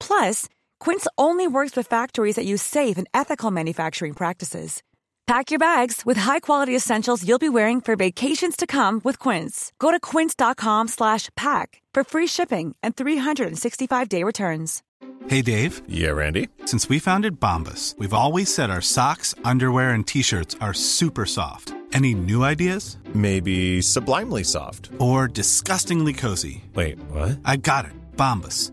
Plus, Quince only works with factories that use safe and ethical manufacturing practices. Pack your bags with high-quality essentials you'll be wearing for vacations to come with Quince. Go to quince.com slash pack for free shipping and 365-day returns. Hey Dave, Yeah, Randy. since we founded Bombus, we've always said our socks, underwear, and t-shirts are super soft. Any new ideas? Maybe sublimely soft. Or disgustingly cozy? Wait, what? I got it. Bombus.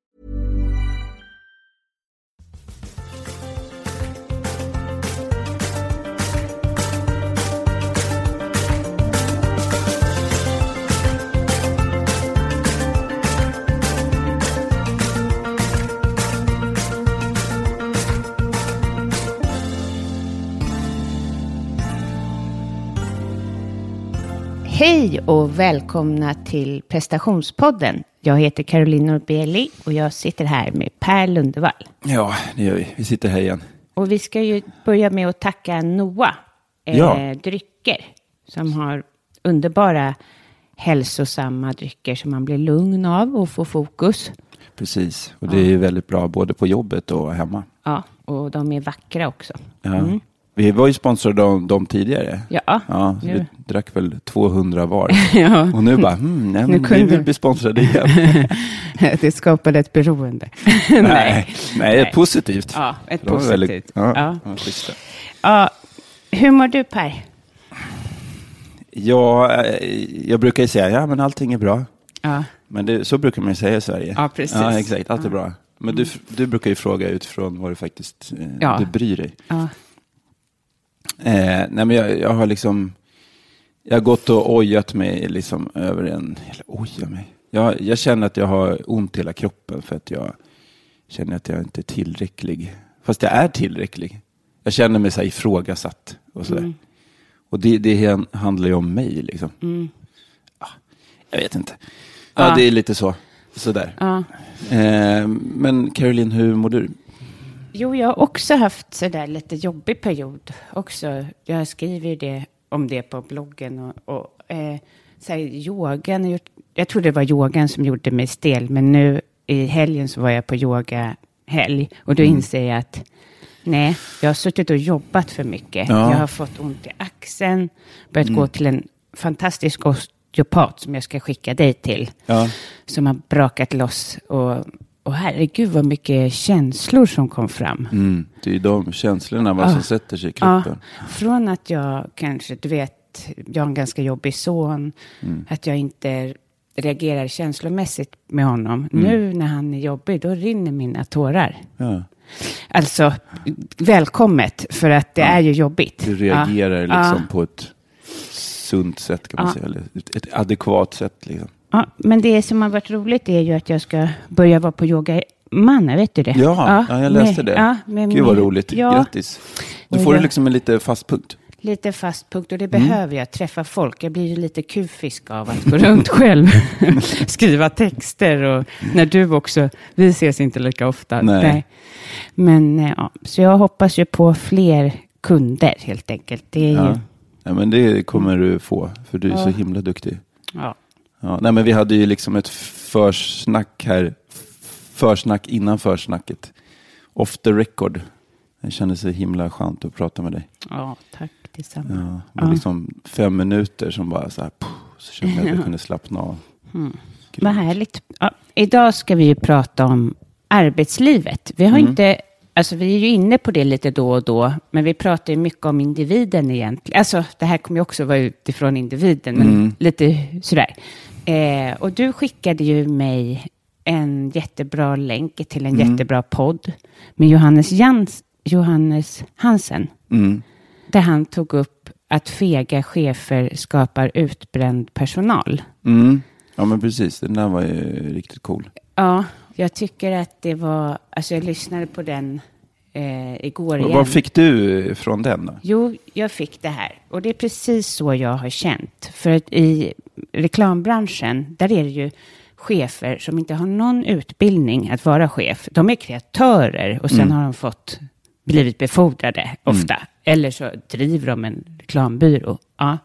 Hej och välkomna till prestationspodden. Jag heter Caroline Norbeli och jag sitter här med Per Lundevall. Ja, det gör vi. Vi sitter här igen. Och vi ska ju börja med att tacka Noah eh, Ja. Drycker som har underbara hälsosamma drycker som man blir lugn av och får fokus. Precis. Och det är ju väldigt bra både på jobbet och hemma. Ja, och de är vackra också. Ja. Vi var ju sponsrade av dem tidigare. Ja, Ja, så vi drack väl 200 var. ja. Och nu bara, hmm, nej, Nu men vi kunde- vill bli sponsrade igen. det skapade ett beroende. nej, nej, Nej. positivt. Ja, ett positivt. väldigt- ja, Ja. Ja, hur mår du Per? Ja, eh, jag brukar ju säga, ja men allting är bra. Ja, Men det, så brukar man ju säga i Sverige. Ja, precis. Ja, exakt. Allt är bra. Men du, du brukar ju fråga utifrån vad du faktiskt eh, Ja. du bryr dig. ja, Eh, nej, men jag, jag har liksom, jag har gått och ojat mig liksom över en, eller oja mig. Jag, jag känner att jag har ont i hela kroppen för att jag känner att jag inte är tillräcklig. Fast jag är tillräcklig. Jag känner mig så här ifrågasatt och sådär. Mm. Och det, det handlar ju om mig liksom. Ja, jag vet inte. Ja, Ja. det är lite så. Sådär. ja. Eh, men Caroline, hur mår du? Jo, jag har också haft sådär lite jobbig period också. Jag skriver ju det, om det på bloggen och, och eh, så här, yogan. Jag trodde det var yogan som gjorde mig stel, men nu i helgen så var jag på yogahelg och då inser jag att nej, jag har suttit och jobbat för mycket. Ja. Jag har fått ont i axeln, börjat gå till en fantastisk osteopat som jag ska skicka dig till Ja, som har brakat loss. Och, och herregud vad mycket känslor som kom fram. mm, det är de känslorna vad som Ja. sätter sig i Ja, kroppen. från att jag kanske, du vet, jag har en ganska jobbig son, Mm. att jag inte reagerar känslomässigt med honom. Mm. Nu när han är jobbig, då rinner mina tårar. Ja. Alltså, välkommet, för att det är ju jobbigt. Du reagerar Ja. liksom Ja. på ett sunt sätt kan man Ja. säga. Eller ett adekvat sätt. Liksom. Ja, men det som har varit roligt är ju att jag ska börja vara på yoga Manna, vet du det? Ja, ja, jag läste med- det. Ja, med Gud vad roligt. Ja, Grattis. Och får du jag- liksom en lite fast punkt. lite fast punkt och det behöver jag, träffa folk. Jag blir ju lite kufisk av att gå runt själv, skriva texter och när du också, vi ses inte lika ofta. Nej. Men eh, ja, så jag hoppas ju på fler kunder helt enkelt. Det är ju, Ja. ja, men det kommer du få, för du är så himla duktig. ja. Ja, nej, men vi hade ju liksom ett försnack här, försnack innan försnacket. Off the record. Det kändes så himla skönt att prata med dig. ja, tack detsamma. Ja, det Ja. liksom fem minuter som bara så här, puh, så kände jag att jag kunde slappna av. Mm. Vad härligt. Ja, idag ska vi ju prata om arbetslivet. Vi har inte, alltså vi är ju inne på det lite då och då, men vi pratar ju mycket om individen egentligen. Alltså det här kommer ju också vara utifrån individen, men lite sådär. Eh, och du skickade ju mig en jättebra länk till en jättebra podd med Johannes, Jans, Johannes Hansen, Mm. där han tog upp att fega chefer skapar utbränd personal. Mm. Ja, men precis. Den där var ju riktigt cool. Ja, jag tycker att det var, alltså jag lyssnade på den eh, igår Och igen. Vad fick du från den då? Jo, jag fick det här. Och det är precis så jag har känt. För att i reklambranschen, där är det ju chefer som inte har någon utbildning att vara chef. De är kreatörer och sen har de fått blivit befordrade ofta. Eller så driver de en reklambyrå. Ja.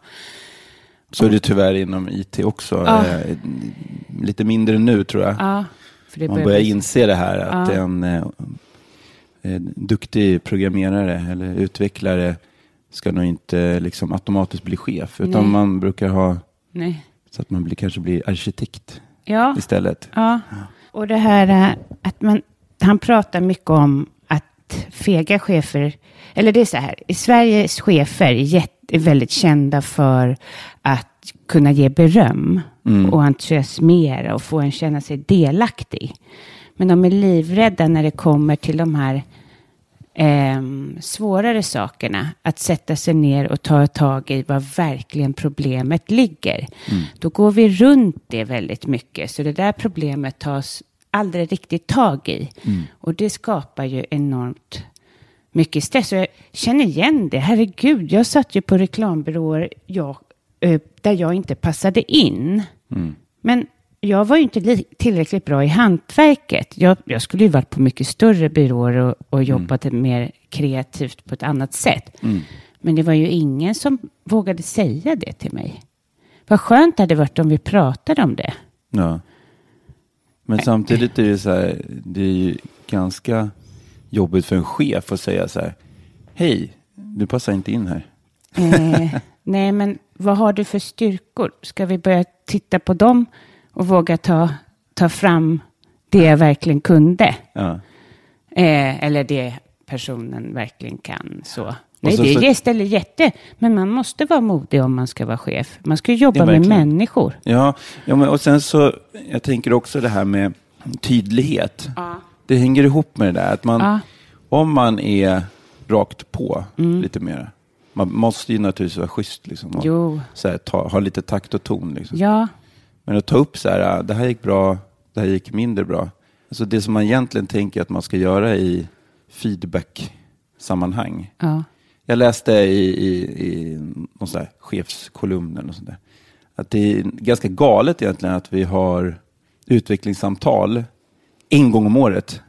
Så är det tyvärr inom IT också. Ja. Eh, lite mindre nu tror jag. ja det Man börjar inse det här att en eh, en duktig programmerare eller utvecklare ska nog inte liksom automatiskt bli chef. Utan Nej. man brukar ha Nej. Så att man blir, kanske blir arkitekt Ja. istället. Ja, och det här eh, att man, han pratar mycket om att fega chefer, eller det är så här, i Sveriges chefer är, väldigt kända för att kunna ge beröm och entusiasmera och få en känna sig delaktig. Men de är livrädda när det kommer till de här ehm, svårare sakerna. Att sätta sig ner och ta tag i vad verkligen problemet ligger. Då går vi runt det väldigt mycket. Så det där problemet tas aldrig riktigt tag i. Och det skapar ju enormt mycket stress. Och jag känner igen det. Herregud, jag satt ju på reklambyråer jag, eh, där jag inte passade in. Men jag var ju inte li- tillräckligt bra i hantverket. Jag, jag skulle ju varit på mycket större byråer och, och jobbat mer kreativt på ett annat sätt. Men det var ju ingen som vågade säga det till mig. Vad skönt det hade varit om vi pratade om det. Ja. Men samtidigt är det så här, det är ju ganska jobbigt för en chef att säga så här, hej, du passar inte in här. Eh, nej, men vad har du för styrkor? Ska vi börja titta på dem och våga ta, ta fram det jag verkligen kunde? Ja. Eh, eller det personen verkligen kan. Så. Nej, så- det så- ställer jätte... Men man måste vara modig om man ska vara chef. Man ska jobba Ja, med människor. Ja, ja men, och sen så, jag tänker också det här med tydlighet. Det hänger ihop med det där. Att man, Ja. Om man är rakt på lite mer. Man måste ju naturligtvis vara schysst. Liksom, och här, ta, ha lite takt och ton. Liksom. Ja, Men att ta upp så här, ah, det här gick bra, det här gick mindre bra. Alltså det som man egentligen tänker att man ska göra i feedback-sammanhang. ja. Jag läste i, i, i någon sån chefskolumn eller sånt där. Att det är ganska galet egentligen att vi har utvecklingssamtal en gång om året.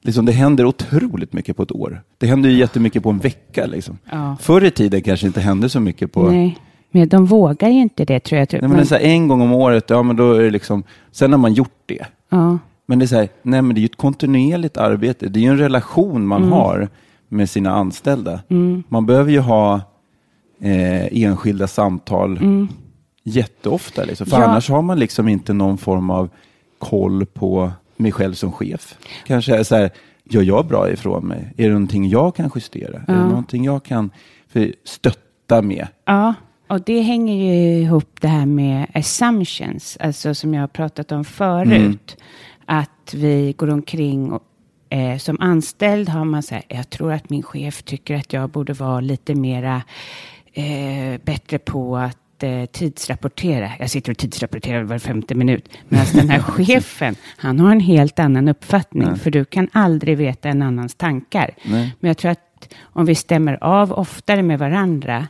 Liksom det händer otroligt mycket på ett år. Det händer ju jättemycket på en vecka. Liksom. Ja. Förr i tiden kanske inte hände så mycket på... Nej. Men de vågar ju inte det, tror jag. Nej, men det är så här, en gång om året, ja men då är det liksom... Sen har man gjort det. ja. Men det är så här, nej men det är ju ett kontinuerligt arbete. Det är ju en relation man Mm. har med sina anställda. Man behöver ju ha eh, enskilda samtal jätteofta. Liksom. För Mm. Ja. annars har man liksom inte någon form av koll på mig själv som chef. Kanske så här, gör jag bra ifrån mig? Är det någonting jag kan justera? Är det någonting jag kan för, stötta med? Ja, och det hänger ju ihop det här med assumptions, alltså som jag har pratat om förut. Att vi går omkring och eh, som anställd har man så här, jag tror att min chef tycker att jag borde vara lite mera eh, bättre på att eh, tidsrapportera. Jag sitter och tidsrapporterar var femte minut. Medan den här chefen, han har en helt annan uppfattning. För du kan aldrig veta en annans tankar. Men jag tror att om vi stämmer av oftare med varandra,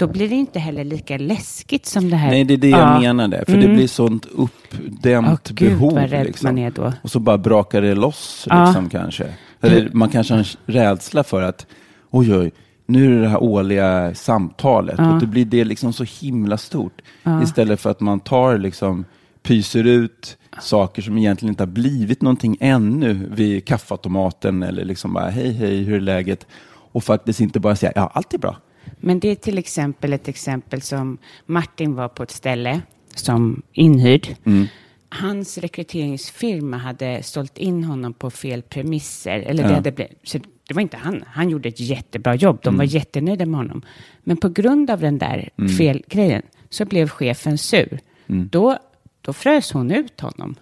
då blir det inte heller lika läskigt som det här. Nej, det är det jag menade. För det blir sånt uppdämt Åh, gud, behov. vad rädd liksom. man är då. Och så bara brakar det loss Ja. liksom, kanske. Eller man kanske har en rädsla för att, oj, oj, nu är det det här årliga samtalet. Och det blir det liksom så himla stort. Istället för att man tar liksom, pyser ut saker som egentligen inte har blivit någonting ännu vid kaffeautomaten eller liksom bara, hej, hej, hur är läget? Och faktiskt inte bara säga, ja, allt är bra. Men det är till exempel ett exempel som Martin var på ett ställe som inhyrd. Mm. Hans rekryteringsfirma hade sålt in honom på fel premisser. Eller det, Ja. hade blivit, så det var inte han. Han gjorde ett jättebra jobb. De Mm. var jättenöjda med honom. Men på grund av den där felgrejen så blev chefen sur. Mm. Då, då frös hon ut honom.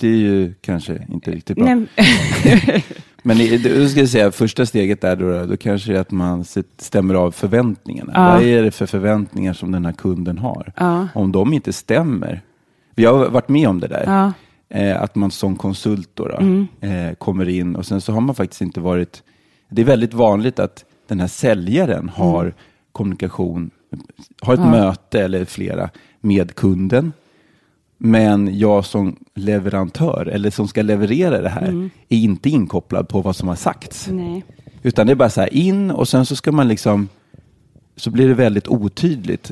Det är ju kanske inte riktigt bra. Men då ska säga, första steget där då, då kanske är att man stämmer av förväntningarna. Ja. Vad är det för förväntningar som den här kunden har? Ja. Om de inte stämmer. Vi har varit med om det där. Ja. Eh, att man som konsult då, då eh, kommer in och sen så har man faktiskt inte varit... Det är väldigt vanligt att den här säljaren har kommunikation, har ett möte eller flera med kunden. Men jag som leverantör, eller som ska leverera det här, är inte inkopplad på vad som har sagts. nej. Utan det är bara så här in och sen så ska man liksom, så blir det väldigt otydligt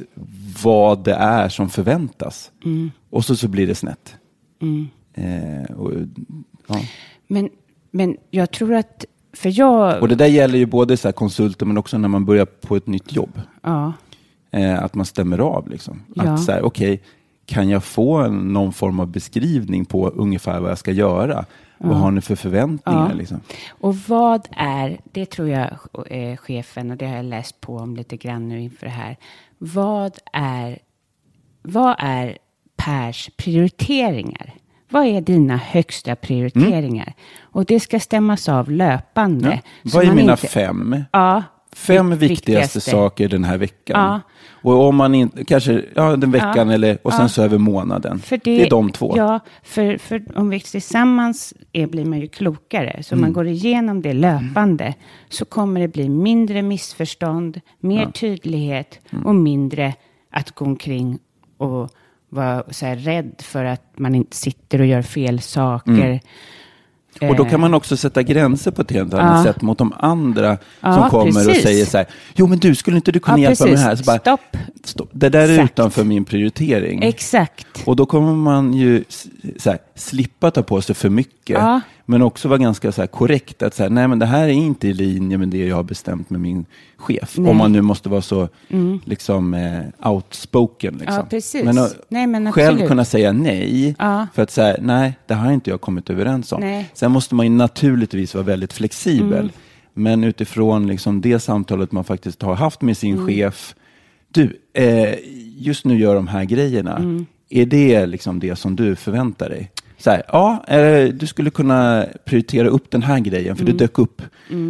vad det är som förväntas. Och så, så blir det snett. Eh, och, ja. Men, men jag tror att, för jag... och det där gäller ju både så konsulter men också när man börjar på ett nytt jobb. ja. Eh, att man stämmer av liksom. Ja. Att så här, okej, kan jag få någon form av beskrivning på ungefär vad jag ska göra? Vad har ni för förväntningar? Ja. Liksom? Och vad är, det tror jag eh, chefen, och det har jag läst på om lite grann nu inför det här. Vad är, vad är Pers prioriteringar? Vad är dina högsta prioriteringar? Och det ska stämmas av löpande. Mm. Ja. Vad är mina inte- fem? Ja, Fem det viktigaste, saker den här veckan. Ja. Och om man inte, kanske, ja den veckan eller, och sen så över månaden. För det, är de två. Ja, för, för om vi tillsammans är, blir man ju klokare. Så Mm. man går igenom det löpande så kommer det bli mindre missförstånd, mer tydlighet Mm. och mindre att gå omkring och vara så här rädd för att man inte sitter och gör fel saker. Och då kan man också sätta gränser på ett helt annat Eh. Ja. sätt mot de andra Ja, som kommer och precis. säger så här, jo men du, skulle inte du kunna Ja, hjälpa mig här? Så bara, Stopp. stopp. Det där är Exakt. utanför min prioritering. Exakt. Och då kommer man ju så här, slippa ta på sig för mycket. Men också vara ganska så korrekt. Att så här, nej, men det här är inte i linje med det jag har bestämt med min chef. Nej. Om man nu måste vara så liksom, eh, outspoken. Liksom. Ja, precis. Men, Nej, men själv kunna säga nej, Ja. för att säga nej, det här har inte jag kommit överens om. Nej. Sen måste man ju naturligtvis vara väldigt flexibel. Mm. Men utifrån liksom det samtalet man faktiskt har haft med sin Mm. chef. Du, eh, just nu gör de här grejerna. Mm. Är det liksom det som du förväntar dig? Så här, ja, eh, du skulle kunna prioritera upp den här grejen, för Mm. det dök upp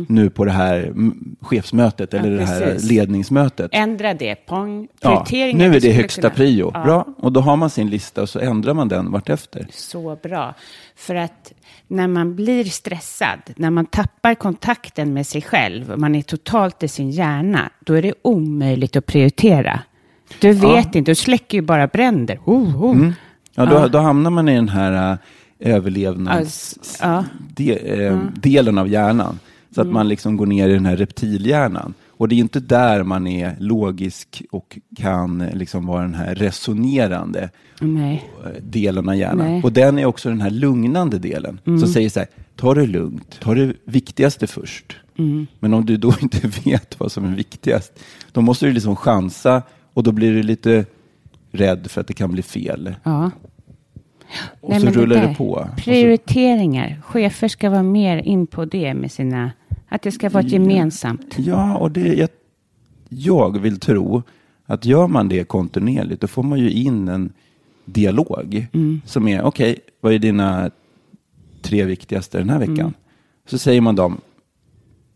nu på det här mm, chefsmötet eller det här ledningsmötet. Ändra det. Pong. Ja, nu är det högsta kunna- prio. Ja. Bra, och då har man sin lista och så ändrar man den vartefter. Så bra. För att när man blir stressad, när man tappar kontakten med sig själv, man är totalt i sin hjärna, då är det omöjligt att prioritera. Du vet inte, du släcker ju bara bränder. Oh, oh. Ja, då, Ja. då hamnar man i den här äh, överlevnadsdelen de, äh, delen av hjärnan. Så att man liksom går ner i den här reptilhjärnan. Och det är inte där man är logisk och kan eh, liksom vara den här resonerande Nej. eh, delen av hjärnan. Nej. Och den är också den här lugnande delen. Som säger så här, ta det lugnt, ta det viktigaste först. Men om du då inte vet vad som är viktigast, då måste du liksom chansa och då blir du lite rädd för att det kan bli fel. Ja. Och Nej, så rullar det, där, på. Prioriteringar. Chefer ska vara mer in på det med sina... Att det ska vara ett gemensamt. Ja, och det, jag, jag vill tro att gör man det kontinuerligt, då får man ju in en dialog Mm. som är, okej, vad är dina tre viktigaste den här veckan? Mm. Så säger man dem,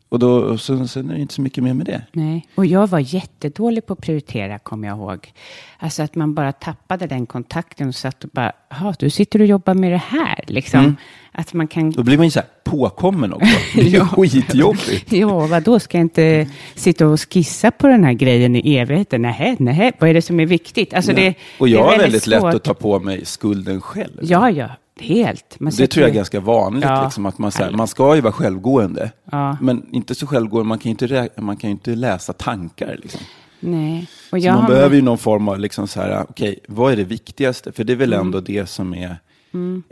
och då, så, sen är det inte så mycket mer med det. Nej, och jag var jättedålig på att prioritera, kommer jag ihåg. Alltså att man bara tappade den kontakten och satt och bara, jaha, du sitter och jobbar med det här, liksom. Mm. att man kan... Då blir man ju så här påkommen också. Det är ju Ja. skitjobbigt. Ja, vad då ska jag inte sitta och skissa på den här grejen i evigheten? Nej, nej, vad är det som är viktigt? Alltså det, och det jag är har väldigt väldigt lätt att ta på mig skulden själv. Ja, ja, helt. Man Det tror jag är ganska vanligt, Ja. liksom, att man, så här, man ska ju vara självgående. Ja. Men inte så självgående, man kan ju inte, man kan inte läsa tankar. Liksom. Nej. Och Så jag man har- behöver ju någon form av, liksom så här, okej, vad är det viktigaste? För det är väl Mm. ändå det som är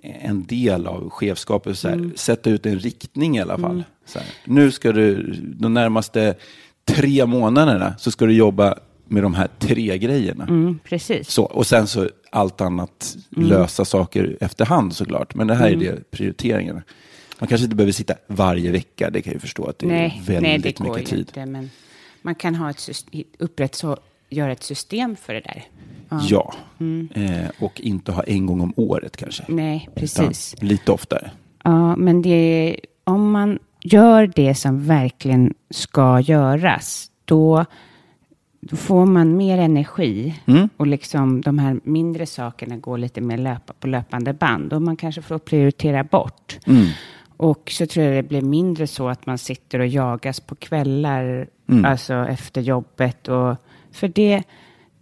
en del av chefskapet, så här, Mm. sätta ut en riktning i alla fall. Så här, nu ska du, de närmaste tre månaderna, så ska du jobba med de här tre grejerna. Mm, precis. Så, och sen så allt annat, lösa saker efterhand såklart. Men det här är det prioriteringarna. Man kanske inte behöver sitta varje vecka, det kan jag ju förstå att det Nej, är väldigt nej, det går mycket tid. inte. Men man kan ha ett system, upprätt, så, göra ett system för det där. Ja, Mm. eh, och inte ha en gång om året kanske. Nej, Utan precis. lite oftare. Ja, men det, om man gör det som verkligen ska göras, då, då får man mer energi Mm. och liksom de här mindre sakerna går lite mer löpa på löpande band och man kanske får prioritera bort. Mm. Och så tror jag det blir mindre så att man sitter och jagas på kvällar, Mm. alltså efter jobbet. Och, för det,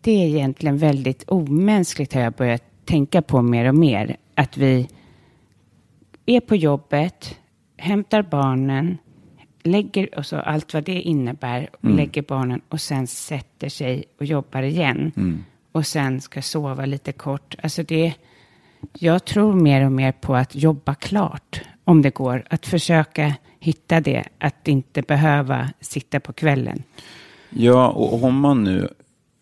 det är egentligen väldigt omänskligt har jag börjat tänka på mer och mer. Att vi är på jobbet, hämtar barnen, lägger och så allt vad det innebär, och lägger barnen och sen sätter sig och jobbar igen. Och sen ska sova lite kort. Alltså det, jag tror mer och mer på att jobba klart, om det går. Att försöka hitta det, att inte behöva sitta på kvällen. Ja, och om man nu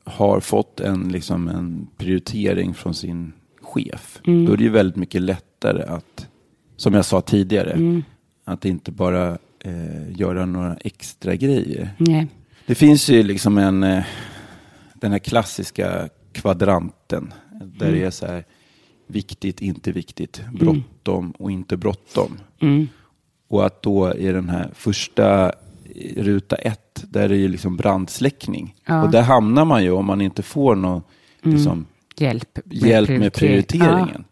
har fått en, liksom en prioritering från sin chef, Mm. då är det ju väldigt mycket lättare att, som jag sa tidigare, Mm. att inte bara eh, göra några extra grejer. Nej. Det finns ju liksom en, eh, den här klassiska kvadranten, där Mm. det är så här, viktigt, inte viktigt, bråttom och inte bråttom. Mm. Och att då i den här första eh, ruta ett, där är det ju liksom brandsläckning. Ja. Mm. Och där hamnar man ju om man inte får någon liksom, Hjälp med, hjälp med prioritering. prioriteringen.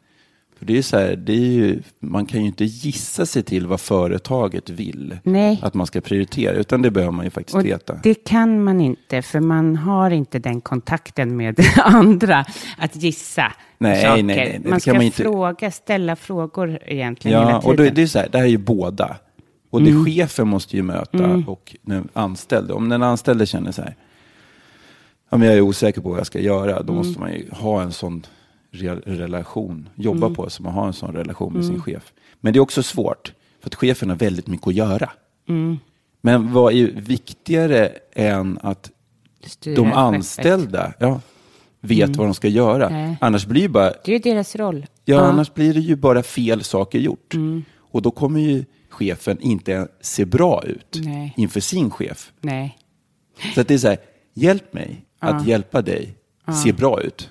För det är så här, det är ju, man kan ju inte gissa sig till vad företaget vill Nej. att man ska prioritera, utan det behöver man ju faktiskt Och veta. det kan man inte, för man har inte den kontakten med andra att gissa Nej, saker. nej, nej, man ska man inte- fråga, ställa frågor egentligen hela Ja, tiden. och då, det är så här, det här är ju båda. Och det Mm. chefen måste ju möta och den anställde. Om den anställde känner så här, ja, men jag är osäker på vad jag ska göra, Mm. då måste man ju ha en sån re- relation, jobba Mm. på så man har en sån relation med sin chef. Men det är också svårt, för att chefen har väldigt mycket att göra. Mm. Men vad är viktigare än att Styra de anställda ja, vet vad de ska göra? Mm. Nej. Annars blir ju bara Det är deras roll. Ja, annars blir det ju bara fel saker gjort. Mm. Och då kommer ju chefen inte se bra ut Nej. inför sin chef. Nej. Så att det är så här, hjälp mig att hjälpa dig se bra ut.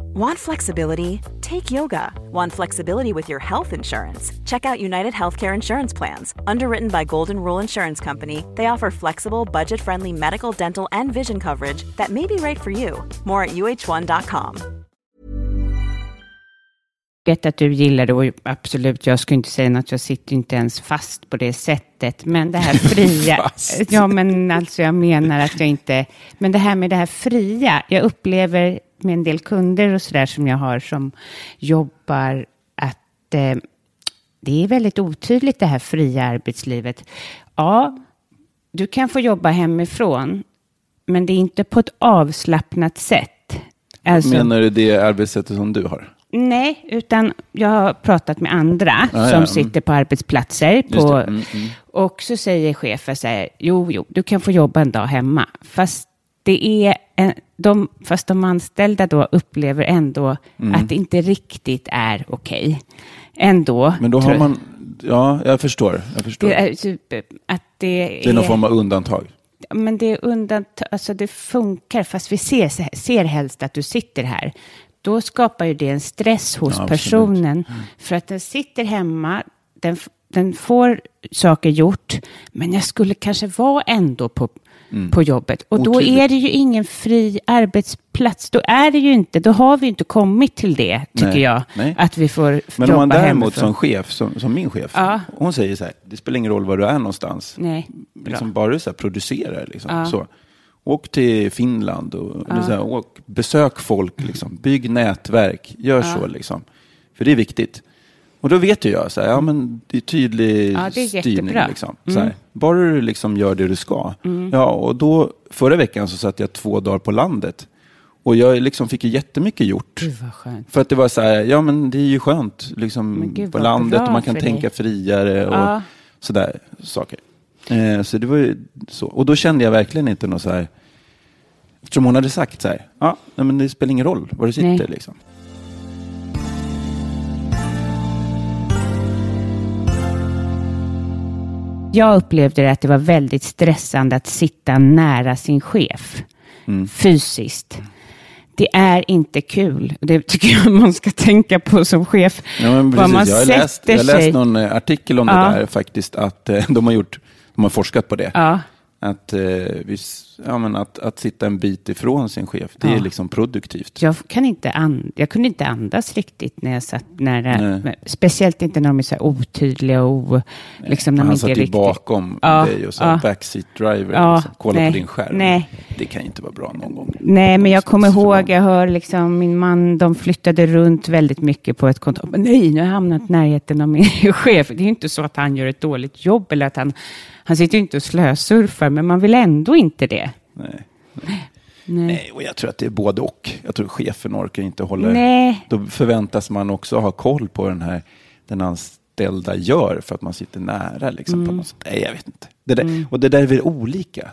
Want flexibility? Take yoga. Want flexibility with your health insurance? Check out United Healthcare Insurance Plans. Underwritten by Golden Rule Insurance Company, they offer flexible, budget friendly medical, dental, and vision coverage that may be right for you. More at uh1.com. vet att du gillar det och absolut, jag skulle inte säga något, jag sitter inte ens fast på det sättet. Men det här fria, ja men alltså jag menar att jag inte, men det här med det här fria, jag upplever med en del kunder och sådär som jag har som jobbar att eh, det är väldigt otydligt det här fria arbetslivet. Ja, du kan få jobba hemifrån, men det är inte på ett avslappnat sätt. Alltså, Menar du det arbetssättet som du har? Nej, utan jag har pratat med andra Ah, ja, som mm. sitter på arbetsplatser. På, mm, mm. Och så säger chefen så här, jo, jo, du kan få jobba en dag hemma. Fast, det är de, fast de anställda då upplever ändå Mm. att det inte riktigt är okej. Ändå. Men då har man, ja, jag förstår. Jag förstår. Det är typ att det, Det är någon form av undantag. men det är undantag, alltså det funkar, fast vi ser, ser helst att du sitter här. Då skapar ju det en stress hos Ja, personen. För att den sitter hemma, den, den får saker gjort, men jag skulle kanske vara ändå på, på jobbet. Och då Mm. Otydligt. är det ju ingen fri arbetsplats. Då är det ju inte, då har vi inte kommit till det, tycker Nej, jag. nej. Att vi får Men om man däremot hemifrån. som chef, som, som min chef, Ja. hon säger så här, det spelar ingen roll var du är någonstans. Nej, bra. liksom bara du så här producerar. Liksom, Ja. så. Åk till Finland och så här, åk, besök folk, liksom, bygg nätverk, gör så. Liksom. För det är viktigt. Och då vet ju jag, så här, ja, men det är tydlig Ja, det är styrning. jättebra. Mm. Liksom, så här. Bara du liksom gör det du ska. Ja, och då, förra veckan så satt jag två dagar på landet. Och jag liksom fick ju jättemycket gjort. Gud vad skönt. För att det var så här, ja men det är ju skönt liksom, gud, på landet och man kan tänka dig. friare och Ja. sådär saker. Eh, så det var ju så. Och då kände jag verkligen inte något så här, eftersom hon hade sagt så här, ja men det spelar ingen roll var du sitter Nej. liksom. Jag upplevde det att det var väldigt stressande att sitta nära sin chef Mm. fysiskt. Det är inte kul. Det tycker jag man ska tänka på som chef. Ja, men precis. man Jag har läst, jag har läst någon eh, artikel om Ja. det där faktiskt, att eh, de har gjort, de har forskat på det. Ja, Att, eh, ja, men att, att sitta en bit ifrån sin chef, det är Ja. liksom produktivt. jag, kan inte and, jag kunde inte andas riktigt när jag satt nära. Nej. Men Speciellt inte när de är så här otydliga och liksom när man inte är satt ju bakom Ja, dig och så ja. backseat driver, Ja, liksom, kolla nej, på din skärm. nej. Det kan ju inte vara bra någon gång. Nej, men jag kommer ihåg, jag hör liksom min man, de flyttade runt väldigt mycket på ett kontor. Nej, nu har jag hamnat i närheten av min chef. Det är ju inte så att han gör ett dåligt jobb eller att han, han sitter ju inte och slösurfar, men man vill ändå inte det. Nej. Nej. nej, och jag tror att det är både och. Jag tror chefen orkar inte hålla... Nej. Då förväntas man också ha koll på den här den anställda gör för att man sitter nära. Liksom, Mm. på något sätt. Nej, jag vet inte. Det där, Och det där är väl olika,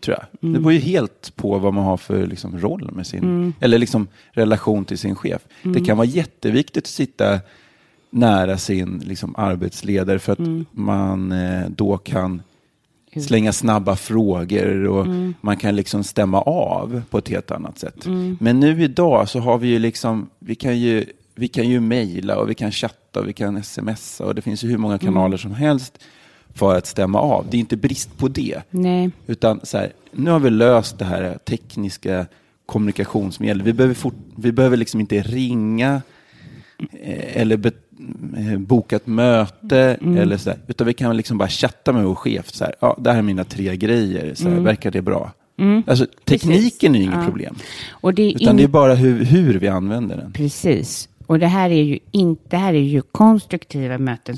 tror jag. Mm. Det beror ju helt på vad man har för liksom, roll med sin, Mm. eller liksom, relation till sin chef. Det kan vara jätteviktigt att sitta nära sin liksom, arbetsledare för att Mm. man eh, då kan slänga snabba frågor och Mm. man kan liksom stämma av på ett helt annat sätt. Men nu idag så har vi ju liksom, vi kan ju, vi kan ju mejla och vi kan chatta och vi kan smsa och det finns ju hur många Mm. kanaler som helst för att stämma av. Det är inte brist på det. Nej. Utan så här, nu har vi löst det här tekniska kommunikationsmedel. Vi behöver, fort, vi behöver liksom inte ringa eh, eller be, eh, boka ett möte. Mm. Eller så här, utan vi kan liksom bara chatta med vår chef. Så här, ja, det här är mina tre grejer. Så här, Verkar det bra? Alltså, tekniken är ju inget Mm. Ja. problem. Och det är Utan in- det är bara hur, hur vi använder den. Precis. Och det här är ju inte, det här är ju konstruktiva möten.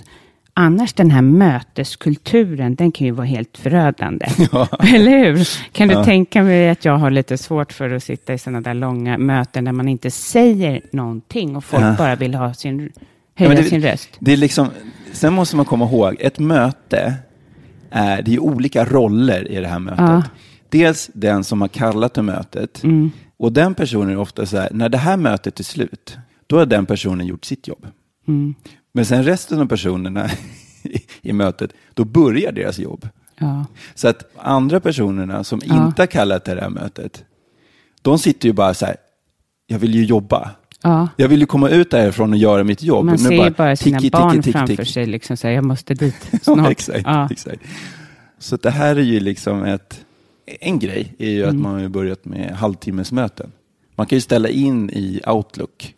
Annars den här möteskulturen, den kan ju vara helt förödande. Eller hur? Kan du tänka mig att jag har lite svårt för att sitta i sådana där långa möten där man inte säger någonting och folk Ja. bara vill ha sin, höja Ja, det, sin röst. Det är liksom, sen måste man komma ihåg, ett möte, är, det är olika roller i det här mötet. Ja. Dels den som har kallat till mötet. Mm. Och den personen är ofta så här, när det här mötet är slut, då har den personen gjort sitt jobb. Mm. Men sen resten av personerna i, i mötet, då börjar deras jobb. Ja. Så att andra personerna som Ja. inte har kallat till det här mötet, de sitter ju bara så här, jag vill ju jobba. Ja. Jag vill ju komma ut därifrån och göra mitt jobb. Man Nu ser ju bara sina tiki, barn tiki, tiki, framför sig, liksom så här, jag måste dit Ja, snart. exakt, Ja. exakt. Så det här är ju liksom ett, en grej är ju Mm. att man har börjat med halvtimmesmöten. Man kan ju ställa in i Outlook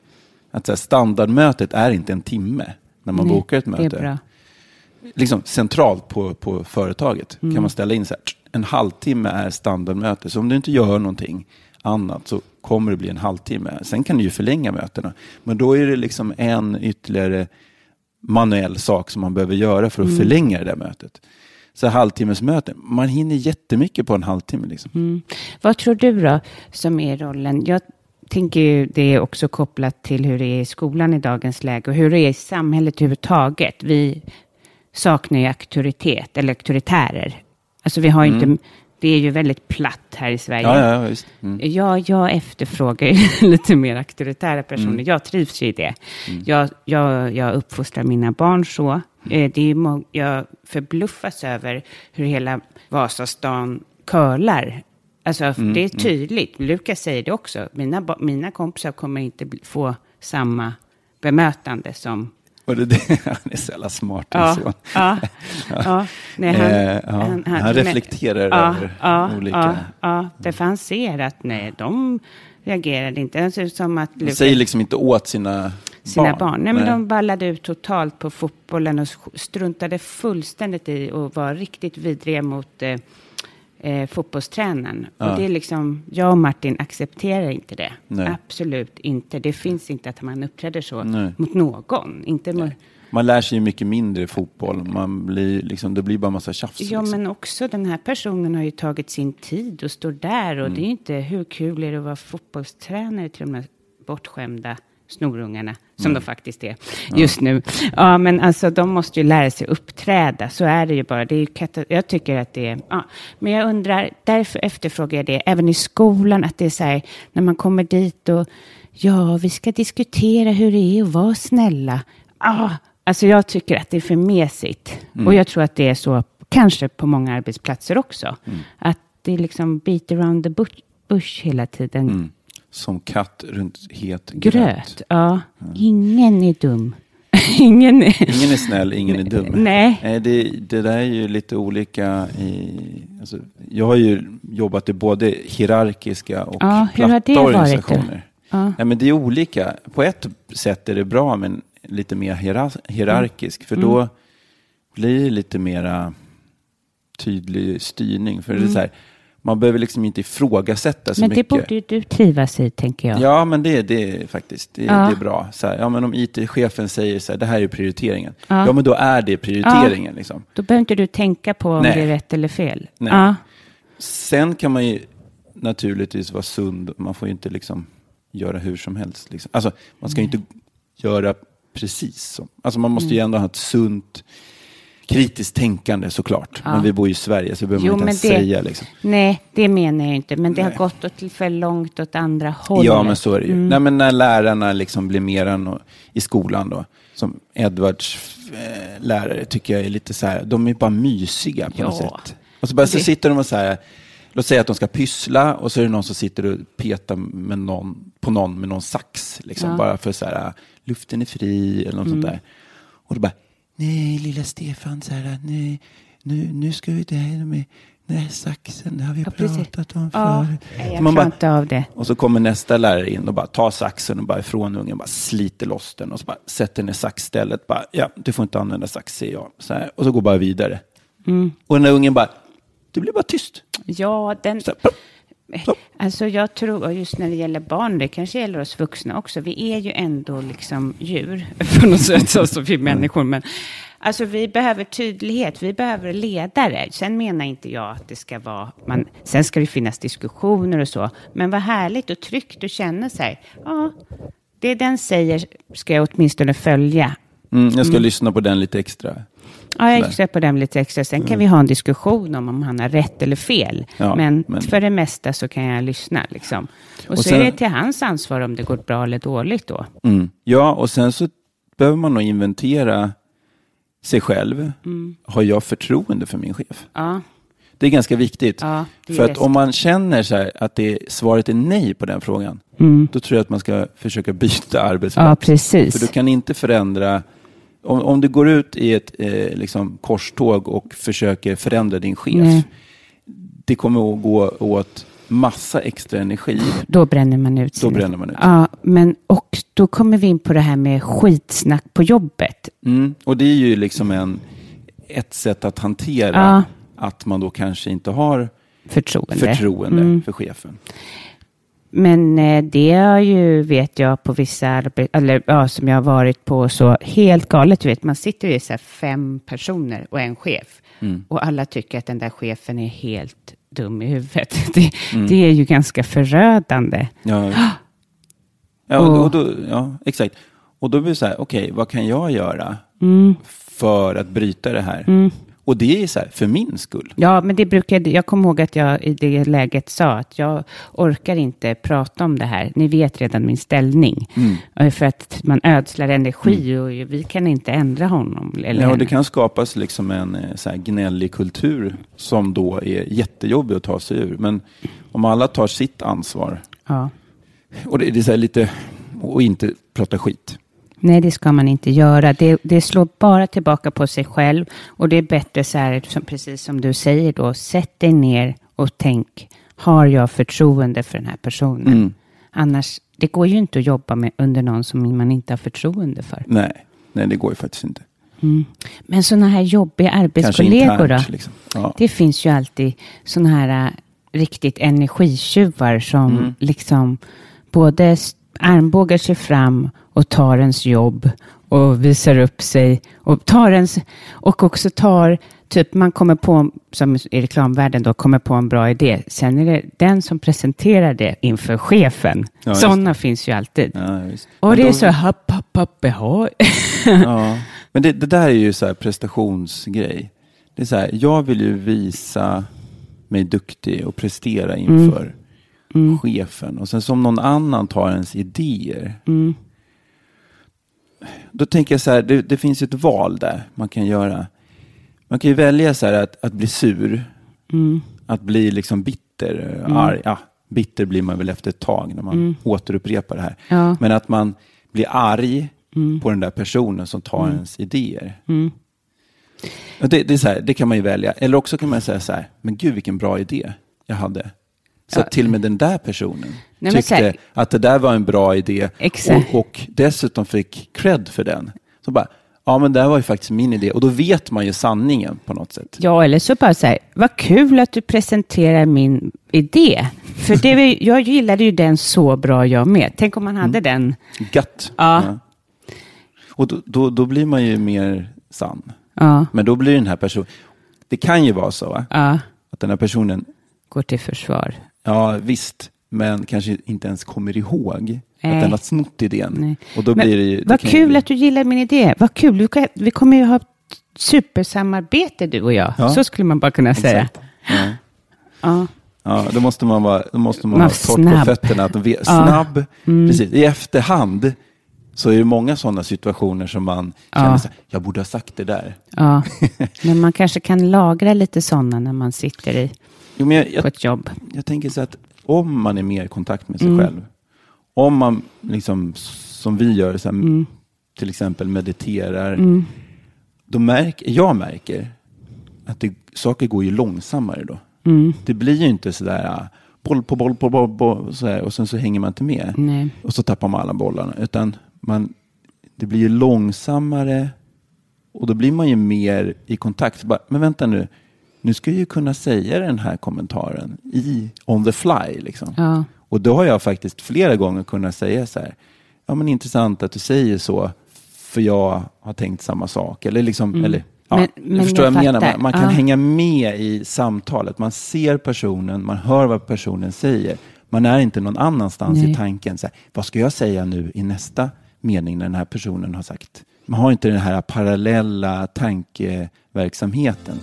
att så här, standardmötet är inte en timme när man Nej, bokar ett möte. Det är bra. Liksom centralt på, på företaget Mm. kan man ställa in så här, en halvtimme är standardmöte. Så om du inte gör någonting annat så kommer det bli en halvtimme. Sen kan du ju förlänga mötena. Men då är det liksom en ytterligare manuell sak som man behöver göra för att Mm. förlänga det där mötet. Så halvtimmesmöten, man hinner jättemycket på en halvtimme. Liksom. Mm. Vad tror du då, som är rollen? Jag tänker ju det är också kopplat till hur det är i skolan i dagens läge och hur det är i samhället överhuvudtaget. Vi saknar ju auktoritet, eller auktoritärer. Alltså vi har ju inte, det är ju väldigt platt här i Sverige. Mm. Ja, ja. Mm. Ja, jag efterfrågar lite mer auktoritära personer. Mm. Jag trivs ju i det. Jag, jag, jag uppfostrar mina barn så. Eh, Det är jag förbluffas över hur hela Vasastan curlar. Alltså, Mm, det är tydligt. Lukas säger det också. Mina, mina kompisar kommer inte få samma bemötande som... Och det, det, han är så jävla smart. Ja, son. ja, ja. Nej, han, Eh, ja, han reflekterar över ja, olika- Ja, ja, därför han ser att nej, de reagerade inte. Det ser ut som att Han Lukas- säger liksom inte åt sina, sina barn. Nej, men Nej. de ballade ut totalt på fotbollen och struntade fullständigt i och var riktigt vidriga mot eh, eh, fotbollstränaren. Ja. Och det är liksom, jag och Martin accepterar inte det. Nej. Absolut inte. Det finns inte att man uppträder så Nej. mot någon. Inte mot, Man lär sig ju mycket mindre fotboll. Man blir liksom, det blir bara massa tjafs. Ja, liksom. men också den här personen har ju tagit sin tid och står där. Och Mm. det är ju inte, hur kul är det att vara fotbollstränare till de här bortskämda snorungarna, som Mm. de faktiskt är just nu. Ja, men alltså de måste ju lära sig uppträda. Så är det ju bara. Det är ju jag tycker att det är... Ja. Men jag undrar, därför efterfrågar jag det, även i skolan, att det är så här, när man kommer dit och ja, vi ska diskutera hur det är att vara snälla. Ah, alltså jag tycker att det är för mesigt. Mm. Och jag tror att det är så, kanske på många arbetsplatser också. Att det är liksom beat around the bush, bush hela tiden. Mm. Som katt runt het gröt. Gröt, ja. Ingen är dum. Ingen är... Ingen är snäll, ingen är dum. Nej. Nej, det, det där är ju lite olika. I, alltså, jag har ju jobbat i både hierarkiska och Ja, hur har platta organisationer. Ja. Nej, men det är olika. På ett sätt är det bra, men lite mer hierar- hierarkisk. För Mm. då blir det lite mera tydlig styrning. För det är så här, man behöver liksom inte ifrågasätta så Mm. Men det mycket. borde ju du trivas i, tänker jag. Ja, men det, det är faktiskt det, Ja. det är bra. Så här, ja, men om IT-chefen säger så här, det här är prioriteringen. Ja, Ja. men då är det prioriteringen. Liksom. Då behöver inte du tänka på om Nej. det är rätt eller fel. Nej. Ja. Sen kan man ju naturligtvis vara sund. Man får ju inte liksom göra hur som helst. Liksom. Alltså, man ska ju inte göra precis som. Alltså, man måste Mm. ju ändå ha ett sunt kritiskt tänkande såklart. Men vi bor ju i Sverige så behöver Jo, man inte ens det- säga. Liksom. Nej, det menar jag inte. Men det har gått åt för långt åt andra hållet. Ja, men så är det Mm. ju. Nej, men när lärarna liksom blir mer än i skolan då, som Edvards eh, lärare tycker jag är lite så här, de är bara mysiga på något Ja. sätt. Och så bara så Det- sitter de och så här, låt säga att de ska pyssla och så är det någon som sitter och petar med någon, på någon med någon sax, liksom, Ja. bara för så här, luften är fri eller något Mm. sånt där. Och då bara, nej lilla Stefan, så här, nej, nu, nu ska vi det här med här saxen, det har vi Ja, precis. pratat om Ja, förut. nej, Så jag man bara, av det. och så kommer nästa lärare in och bara tar saxen och bara ifrån ungen, bara sliter loss den och så bara sätter den i saxstället. Bara, ja, du får inte använda sax, säger jag. Så här, och så går bara vidare. Mm. Och den där ungen bara, det blir bara tyst. Ja, den... Så här. Alltså jag tror, just när det gäller barn, det kanske gäller oss vuxna också, vi är ju ändå liksom djur på något sätt, alltså vi människor. Men alltså vi behöver tydlighet, vi behöver ledare. Sen menar inte jag att det ska vara, man, sen ska det finnas diskussioner och så, men vad härligt och tryggt att känna sig, ja, det den säger ska jag åtminstone följa. Mm, jag ska lyssna på den lite extra. Ja, jag ska på den lite extra. Sen kan vi ha en diskussion om om han har rätt eller fel. Ja, men, men- för det mesta så kan jag lyssna. Liksom. Och, Och så sen- är det till hans ansvar om det går bra eller dåligt då. Mm. Ja, och sen så behöver man nog inventera sig själv. Mm. Har jag förtroende för min chef? Ja, Det är ganska viktigt. Ja, är för att om man känner så att det, svaret är nej på den frågan, då tror jag att man ska försöka byta arbetsplats. Mm. ja precis. För du kan inte förändra, om, om du går ut i ett eh, liksom korståg och försöker förändra din chef, Nej. det kommer att gå åt massa extra energi. Då bränner man ut Då sina- bränner man ut. Ja, men och då kommer vi in på det här med skitsnack på jobbet. Mm. Och det är ju liksom en, ett sätt att hantera Ja. att man då kanske inte har Förtroende. förtroende Mm. för chefen. Men eh, det har ju, vet jag, på vissa arbeten, eller ja, som jag har varit på, så helt galet, du vet, man sitter ju så fem personer och en chef. Mm. Och alla tycker att den där chefen är helt dum i huvudet. Det, det är ju ganska förödande. Ja, ja, och, Och- då, ja exakt. Och då blir det så här, okej, vad kan jag göra Mm. för att bryta det här? Och det är så här, för min skull. Ja, men det brukade, jag kommer ihåg att jag i det läget sa att jag orkar inte prata om det här. Ni vet redan min ställning. Eh, För att man ödslar energi och vi kan inte ändra honom. Eller Ja, det kan skapas liksom en eh, så här gnällig kultur som då är jättejobbig att ta sig ur. Men om alla tar sitt ansvar ja. och det, det är lite, och inte prata skit. Nej, det ska man inte göra. Det, det slår bara tillbaka på sig själv. Och det är bättre så här, som, precis som du säger då, sätt dig ner och tänk, har jag förtroende för den här personen? Mm. Annars, det går ju inte att jobba med under någon som man inte har förtroende för. Nej, nej det går ju faktiskt inte. Men sådana här jobbiga arbetskollegor då? internt. Liksom. Ja. Det finns ju alltid sådana här äh, riktigt energitjuvar som Mm. liksom både armbågar sig fram och tar ens jobb och visar upp sig och tar ens och också tar Typ man kommer på, som i reklamvärlden då, kommer på en bra idé. Sen är det den som presenterar det inför chefen. Ja, Sådana finns ju alltid. Ja. Och det är då- så, hopp, hopp, hopp, jaha. Ja. Men det, det där är ju så här prestationsgrej. Det är så här, jag vill ju visa mig duktig och prestera inför chefen. Och sen som någon annan tar ens idéer. Då tänker jag så här, det, det finns ju ett val där man kan göra. Man kan ju välja så att, att bli sur. Att bli liksom bitter, arg. Ja, bitter blir man väl efter ett tag när man återupprepar det här. Ja. Men att man blir arg på den där personen som tar ens idéer. Och Det, det, är så här, det kan man ju välja. Eller också kan man säga så här, men gud vilken bra idé jag hade. Så att till och med den där personen men tyckte att det där var en bra idé och, och dessutom fick cred för den. Så bara, ja men det här var ju faktiskt min idé. Och då vet man ju sanningen på något sätt. Ja, eller så bara så här, vad kul att du presenterar min idé. För det, ju- jag gillade ju den så bra jag med. Tänk om man hade den. Gatt. Ja. Och då, då, då blir man ju mer sann. Ja, Men då blir den här personen, det kan ju vara så va? ja, att den här personen, går till försvar. ja visst, men kanske inte ens kommer ihåg Nej. att den har snott idén. Nej. Och då Men blir det ju, vad ju kul att du gillar min idé. Vad kul, vi, kommer ju ha supersamarbete du och jag. Ja. Så skulle man bara kunna säga. Exakt. Ja. Ja. Ja, då måste man, vara, då måste man Man ha torrt snabb. på fötterna. Att ve- Ja. Mm. Snabb, precis. I efterhand så är det många sådana situationer som man känner Ja. så här, jag borde ha sagt det där. ja, men man kanske kan lagra lite sådana när man sitter i, Jo, men jag, på jag, ett jobb. jag tänker så att om man är mer i kontakt med sig Mm. själv, om man liksom som vi gör, så här, Mm. till exempel mediterar, då märker, jag märker att det, saker går ju långsammare då. Mm. Det blir ju inte sådär ah, boll på boll på boll, boll så här, och sen så hänger man inte med. Nej. Och så tappar man alla bollarna. Utan man, det blir ju långsammare och då blir man ju mer i kontakt. Bara, men vänta nu, nu ska jag ju kunna säga den här kommentaren i on the fly. Liksom. Ja. Och då har jag faktiskt flera gånger kunnat säga så här, ja men intressant att du säger så, för jag har tänkt samma sak. Eller liksom, eller, ja, Mm. Men- du men förstår jag vad jag menar. Man, man kan Ja. hänga med i samtalet. Man ser personen, man hör vad personen säger. Man är inte någon annanstans Nej. i tanken. Så här, vad ska jag säga nu i nästa mening när den här personen har sagt? Man har inte den här parallella tankeverksamheten.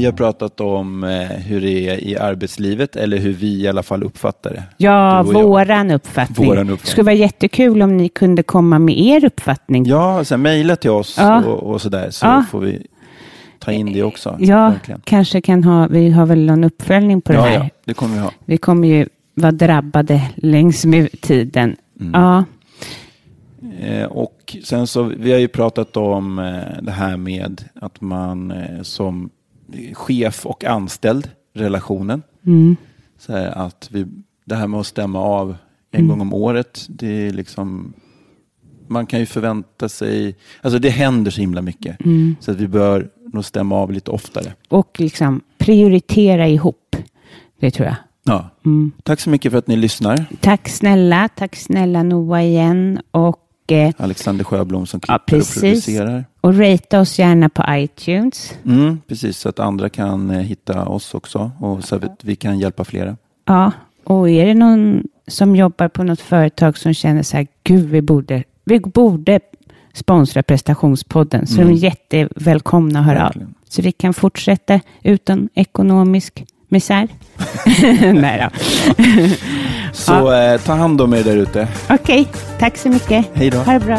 Vi har pratat om eh, hur det är i arbetslivet, eller hur vi i alla fall uppfattar det. Ja, våran uppfattning. Våran uppfattning. Det skulle vara jättekul om ni kunde komma med er uppfattning. Ja, sen mejla till oss Ja. och, och sådär, så Ja. får vi ta in det också. Ja, verkligen. kanske kan ha, vi har väl någon uppföljning på det ja, här. ja, det kommer vi ha. Vi kommer ju vara drabbade längs med tiden. Mm. Ja, Eh, och sen så, vi har ju pratat om eh, det här med att man som chef och anställd, relationen. Mm. Så att vi, det här med att stämma av en gång om året, det är liksom man kan ju förvänta sig, alltså det händer så himla mycket. Så att vi bör nog stämma av lite oftare. Och liksom prioritera ihop. Det tror jag. Ja. Tack så mycket för att ni lyssnar. Tack snälla. Tack snälla Noah igen. Och, Alexander Sjöblom som ja, klipper och precis. producerar. och rata oss gärna på iTunes. Mm, precis, så att andra kan eh, hitta oss också och så att vi kan hjälpa flera. Ja, och är det någon som jobbar på något företag som känner så här, gud, vi borde, vi borde sponsra prestationspodden, så de är jättevälkomna att höra av. Verkligen. Så vi kan fortsätta utan ekonomisk misär. Nej då. Så eh, ta hand om er där ute. Okej, tack så mycket. Hej då. Ha det bra.